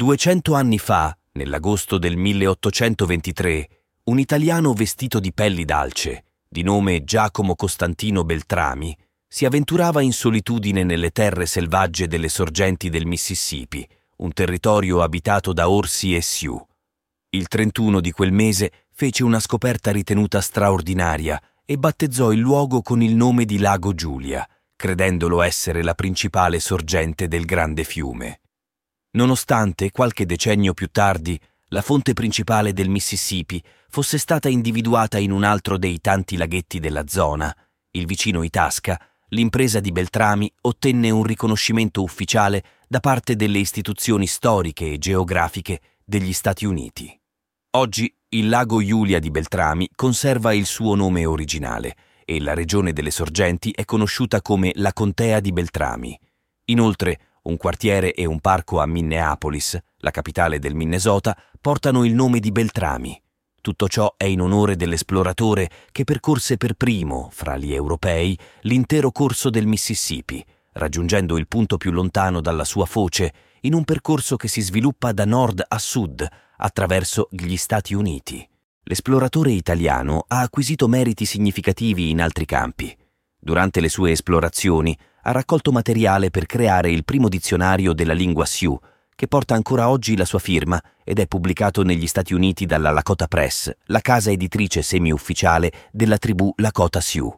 Duecento anni fa, nell'agosto del 1823, un italiano vestito di pelli d'alce, di nome Giacomo Costantino Beltrami, si avventurava in solitudine nelle terre selvagge delle sorgenti del Mississippi, un territorio abitato da orsi e sioux. Il 31 di quel mese fece una scoperta ritenuta straordinaria e battezzò il luogo con il nome di Lago Giulia, credendolo essere la principale sorgente del grande fiume. Nonostante qualche decennio più tardi la fonte principale del Mississippi fosse stata individuata in un altro dei tanti laghetti della zona, il vicino Itasca, l'impresa di Beltrami ottenne un riconoscimento ufficiale da parte delle istituzioni storiche e geografiche degli Stati Uniti. Oggi il lago Giulia di Beltrami conserva il suo nome originale e la regione delle sorgenti è conosciuta come la Contea di Beltrami. Inoltre, un quartiere e un parco a Minneapolis, la capitale del Minnesota, portano il nome di Beltrami. Tutto ciò è in onore dell'esploratore che percorse per primo, fra gli europei, l'intero corso del Mississippi, raggiungendo il punto più lontano dalla sua foce in un percorso che si sviluppa da nord a sud attraverso gli Stati Uniti. L'esploratore italiano ha acquisito meriti significativi in altri campi. Durante le sue esplorazioni ha raccolto materiale per creare il primo dizionario della lingua Sioux, che porta ancora oggi la sua firma ed è pubblicato negli Stati Uniti dalla Lakota Press, la casa editrice semi-ufficiale della tribù Lakota Sioux.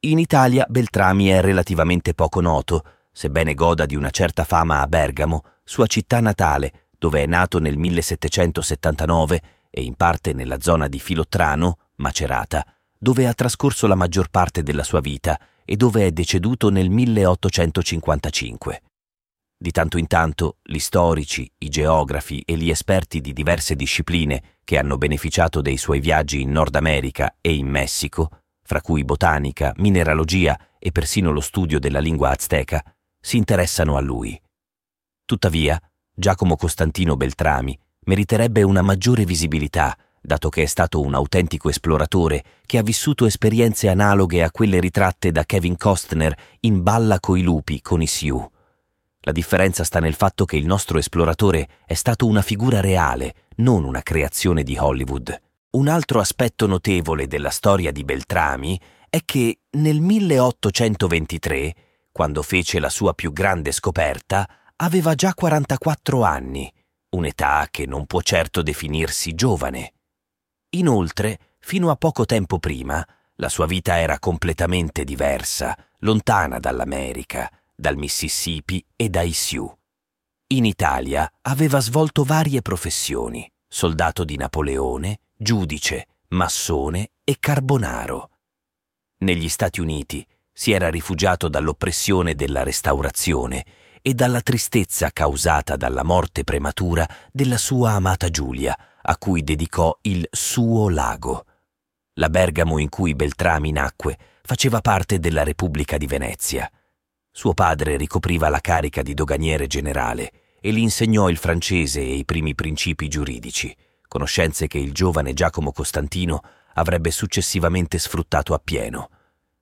In Italia Beltrami è relativamente poco noto, sebbene goda di una certa fama a Bergamo, sua città natale, dove è nato nel 1779 e in parte nella zona di Filottrano, Macerata, dove ha trascorso la maggior parte della sua vita e dove è deceduto nel 1855. Di tanto in tanto gli storici, i geografi e gli esperti di diverse discipline che hanno beneficiato dei suoi viaggi in Nord America e in Messico, fra cui botanica, mineralogia e persino lo studio della lingua azteca, si interessano a lui. Tuttavia, Giacomo Costantino Beltrami meriterebbe una maggiore visibilità, dato che è stato un autentico esploratore che ha vissuto esperienze analoghe a quelle ritratte da Kevin Costner in Balla coi lupi con i Sioux. La differenza sta nel fatto che il nostro esploratore è stato una figura reale, non una creazione di Hollywood. Un altro aspetto notevole della storia di Beltrami è che nel 1823, quando fece la sua più grande scoperta, aveva già 44 anni, un'età che non può certo definirsi giovane. Inoltre, fino a poco tempo prima, la sua vita era completamente diversa, lontana dall'America, dal Mississippi e dai Sioux. In Italia aveva svolto varie professioni, soldato di Napoleone, giudice, massone e carbonaro. Negli Stati Uniti si era rifugiato dall'oppressione della restaurazione e dalla tristezza causata dalla morte prematura della sua amata Giulia, a cui dedicò il suo lago. La Bergamo in cui Beltrami nacque faceva parte della Repubblica di Venezia. Suo padre ricopriva la carica di doganiere generale e gli insegnò il francese e i primi principi giuridici, conoscenze che il giovane Giacomo Costantino avrebbe successivamente sfruttato appieno.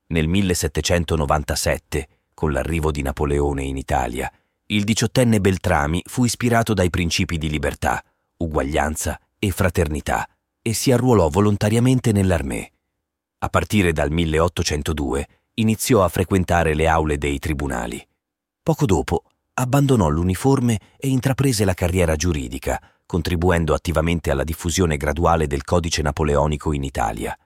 Nel 1797, con l'arrivo di Napoleone in Italia, il diciottenne Beltrami fu ispirato dai principi di libertà, uguaglianza e fraternità e si arruolò volontariamente nell'armée. A partire dal 1802 iniziò a frequentare le aule dei tribunali. Poco dopo abbandonò l'uniforme e intraprese la carriera giuridica, contribuendo attivamente alla diffusione graduale del codice napoleonico in Italia.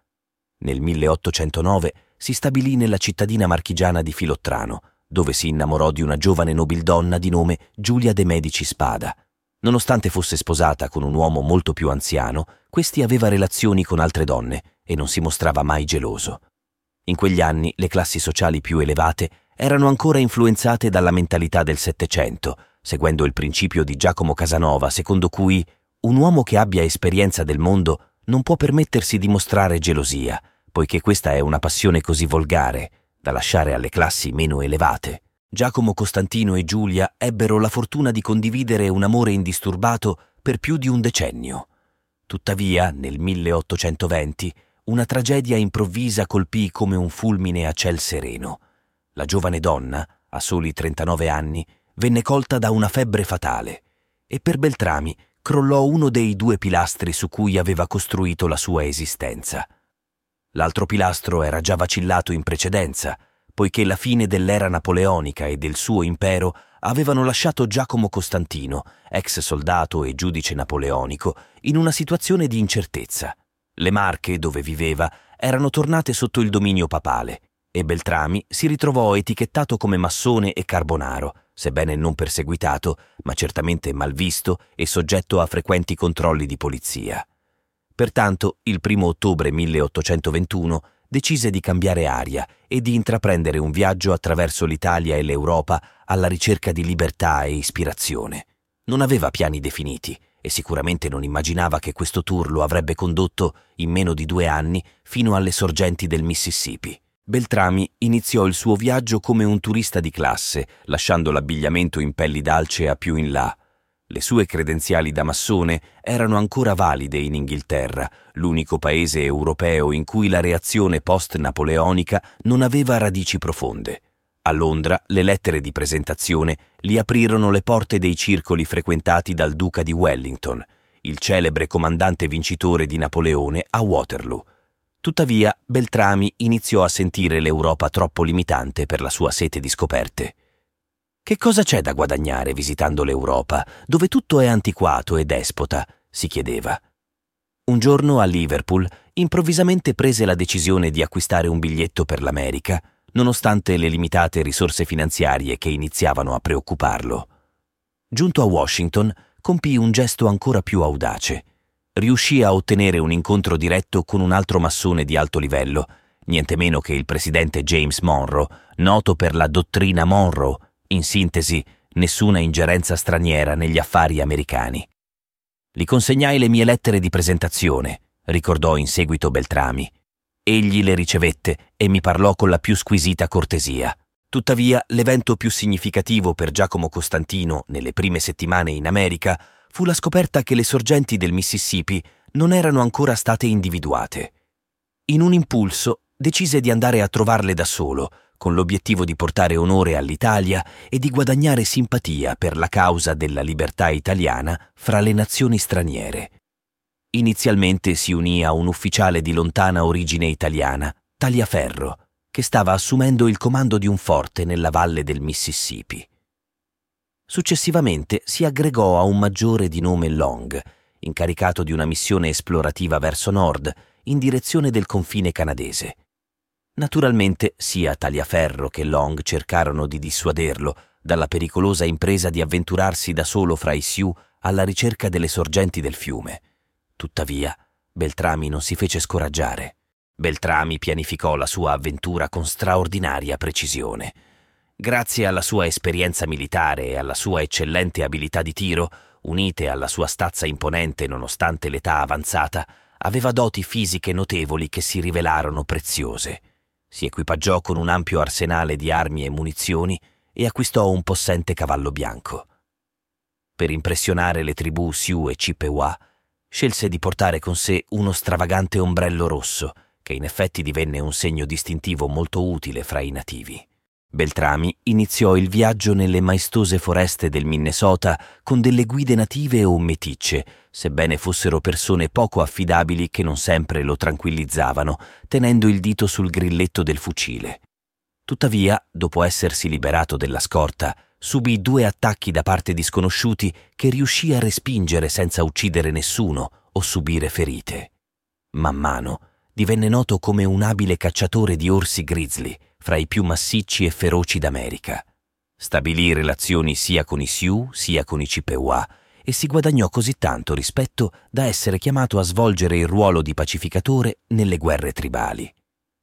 Nel 1809 si stabilì nella cittadina marchigiana di Filottrano, dove si innamorò di una giovane nobildonna di nome Giulia de Medici Spada. Nonostante fosse sposata con un uomo molto più anziano, questi aveva relazioni con altre donne e non si mostrava mai geloso. In quegli anni le classi sociali più elevate erano ancora influenzate dalla mentalità del Settecento, seguendo il principio di Giacomo Casanova, secondo cui un uomo che abbia esperienza del mondo non può permettersi di mostrare gelosia, poiché questa è una passione così volgare da lasciare alle classi meno elevate. Giacomo Costantino e Giulia ebbero la fortuna di condividere un amore indisturbato per più di un decennio. Tuttavia, nel 1820, una tragedia improvvisa colpì come un fulmine a ciel sereno. La giovane donna, a soli 39 anni, venne colta da una febbre fatale. e per Beltrami crollò uno dei due pilastri su cui aveva costruito la sua esistenza. L'altro pilastro era già vacillato in precedenza, poiché la fine dell'era napoleonica e del suo impero avevano lasciato Giacomo Costantino, ex soldato e giudice napoleonico, in una situazione di incertezza. Le Marche, dove viveva, erano tornate sotto il dominio papale e Beltrami si ritrovò etichettato come massone e carbonaro, sebbene non perseguitato, ma certamente malvisto e soggetto a frequenti controlli di polizia. Pertanto, il primo ottobre 1821 decise di cambiare aria e di intraprendere un viaggio attraverso l'Italia e l'Europa alla ricerca di libertà e ispirazione. Non aveva piani definiti e sicuramente non immaginava che questo tour lo avrebbe condotto, in meno di due anni, fino alle sorgenti del Mississippi. Beltrami iniziò il suo viaggio come un turista di classe, lasciando l'abbigliamento in pelli d'alce a più in là, le sue credenziali da massone erano ancora valide in Inghilterra, l'unico paese europeo in cui la reazione post-napoleonica non aveva radici profonde. A Londra le lettere di presentazione gli aprirono le porte dei circoli frequentati dal duca di Wellington, il celebre comandante vincitore di Napoleone a Waterloo. Tuttavia, Beltrami iniziò a sentire l'Europa troppo limitante per la sua sete di scoperte. Che cosa c'è da guadagnare visitando l'Europa, dove tutto è antiquato e despota? si chiedeva. Un giorno a Liverpool improvvisamente prese la decisione di acquistare un biglietto per l'America, nonostante le limitate risorse finanziarie che iniziavano a preoccuparlo. Giunto a Washington, compì un gesto ancora più audace. Riuscì a ottenere un incontro diretto con un altro massone di alto livello, niente meno che il presidente James Monroe, noto per la dottrina Monroe, in sintesi, nessuna ingerenza straniera negli affari americani. Gli consegnai le mie lettere di presentazione, ricordò in seguito Beltrami. Egli le ricevette e mi parlò con la più squisita cortesia. Tuttavia, l'evento più significativo per Giacomo Costantino nelle prime settimane in America fu la scoperta che le sorgenti del Mississippi non erano ancora state individuate. In un impulso decise di andare a trovarle da solo, con l'obiettivo di portare onore all'Italia e di guadagnare simpatia per la causa della libertà italiana fra le nazioni straniere. Inizialmente si unì a un ufficiale di lontana origine italiana, Tagliaferro, che stava assumendo il comando di un forte nella valle del Mississippi. Successivamente si aggregò a un maggiore di nome Long, incaricato di una missione esplorativa verso nord, in direzione del confine canadese. Naturalmente sia Tagliaferro che Long cercarono di dissuaderlo dalla pericolosa impresa di avventurarsi da solo fra i Sioux alla ricerca delle sorgenti del fiume. Tuttavia, Beltrami non si fece scoraggiare. Beltrami pianificò la sua avventura con straordinaria precisione. Grazie alla sua esperienza militare e alla sua eccellente abilità di tiro, unite alla sua stazza imponente nonostante l'età avanzata, aveva doti fisiche notevoli che si rivelarono preziose. Si equipaggiò con un ampio arsenale di armi e munizioni e acquistò un possente cavallo bianco. Per impressionare le tribù Sioux e Chippewa, scelse di portare con sé uno stravagante ombrello rosso, che in effetti divenne un segno distintivo molto utile fra i nativi. Beltrami iniziò il viaggio nelle maestose foreste del Minnesota con delle guide native o meticce, sebbene fossero persone poco affidabili che non sempre lo tranquillizzavano, tenendo il dito sul grilletto del fucile. Tuttavia, dopo essersi liberato della scorta, subì due attacchi da parte di sconosciuti che riuscì a respingere senza uccidere nessuno o subire ferite. Man mano divenne noto come un abile cacciatore di orsi grizzly, fra i più massicci e feroci d'America. Stabilì relazioni sia con i Sioux sia con i Chippewa e si guadagnò così tanto rispetto da essere chiamato a svolgere il ruolo di pacificatore nelle guerre tribali.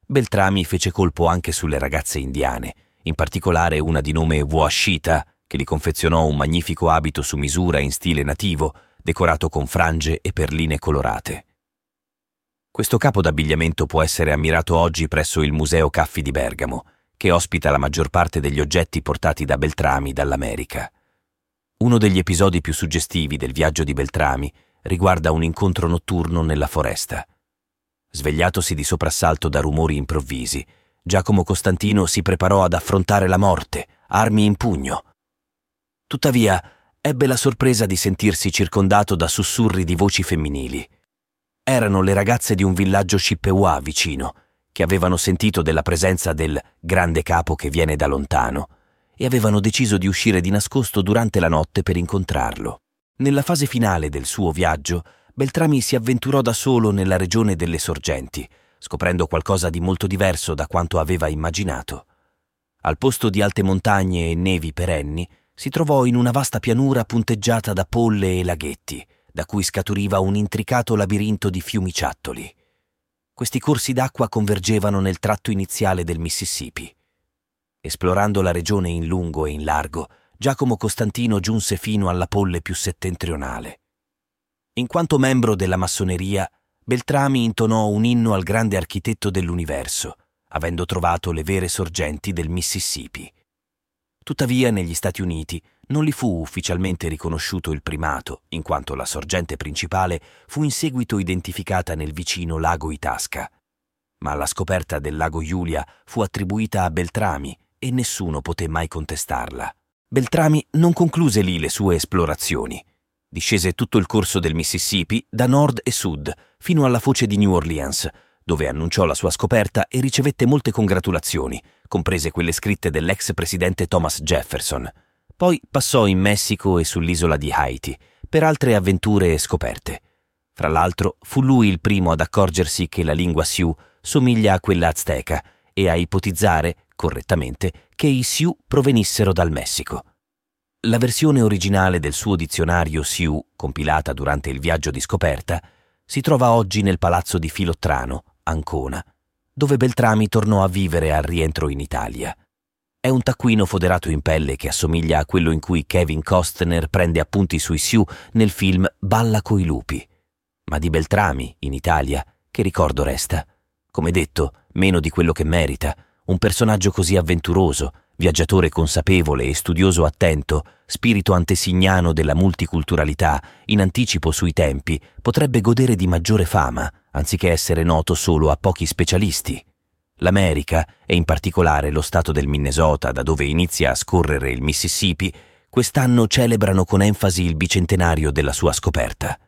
Beltrami fece colpo anche sulle ragazze indiane, in particolare una di nome Washita, che gli confezionò un magnifico abito su misura in stile nativo, decorato con frange e perline colorate. Questo capo d'abbigliamento può essere ammirato oggi presso il Museo Caffi di Bergamo, che ospita la maggior parte degli oggetti portati da Beltrami dall'America. Uno degli episodi più suggestivi del viaggio di Beltrami riguarda un incontro notturno nella foresta. Svegliatosi di soprassalto da rumori improvvisi, Giacomo Costantino si preparò ad affrontare la morte, armi in pugno. Tuttavia, ebbe la sorpresa di sentirsi circondato da sussurri di voci femminili. Erano le ragazze di un villaggio Chippewa vicino, che avevano sentito della presenza del grande capo che viene da lontano e avevano deciso di uscire di nascosto durante la notte per incontrarlo. Nella fase finale del suo viaggio, Beltrami si avventurò da solo nella regione delle sorgenti, scoprendo qualcosa di molto diverso da quanto aveva immaginato. Al posto di alte montagne e nevi perenni, si trovò in una vasta pianura punteggiata da polle e laghetti, da cui scaturiva un intricato labirinto di fiumiciattoli. Questi corsi d'acqua convergevano nel tratto iniziale del Mississippi. Esplorando la regione in lungo e in largo, Giacomo Costantino giunse fino alla polle più settentrionale. In quanto membro della massoneria, Beltrami intonò un inno al grande architetto dell'universo, avendo trovato le vere sorgenti del Mississippi. Tuttavia, negli Stati Uniti non gli fu ufficialmente riconosciuto il primato, in quanto la sorgente principale fu in seguito identificata nel vicino lago Itasca. Ma la scoperta del lago Giulia fu attribuita a Beltrami e nessuno poté mai contestarla. Beltrami non concluse lì le sue esplorazioni. Discese tutto il corso del Mississippi da nord e sud, fino alla foce di New Orleans, dove annunciò la sua scoperta e ricevette molte congratulazioni, comprese quelle scritte dell'ex presidente Thomas Jefferson. Poi passò in Messico e sull'isola di Haiti, per altre avventure e scoperte. Fra l'altro, fu lui il primo ad accorgersi che la lingua Sioux somiglia a quella azteca e a ipotizzare, correttamente, che i Sioux provenissero dal Messico. La versione originale del suo dizionario Sioux, compilata durante il viaggio di scoperta, si trova oggi nel palazzo di Filottrano, Ancona, dove Beltrami tornò a vivere al rientro in Italia. È un taccuino foderato in pelle che assomiglia a quello in cui Kevin Costner prende appunti sui Sioux nel film Balla coi lupi. Ma di Beltrami, in Italia, che ricordo resta? Come detto, meno di quello che merita, un personaggio così avventuroso, viaggiatore consapevole e studioso attento, spirito antesignano della multiculturalità, in anticipo sui tempi, potrebbe godere di maggiore fama, anziché essere noto solo a pochi specialisti. L'America, e in particolare lo stato del Minnesota, da dove inizia a scorrere il Mississippi, quest'anno celebrano con enfasi il bicentenario della sua scoperta.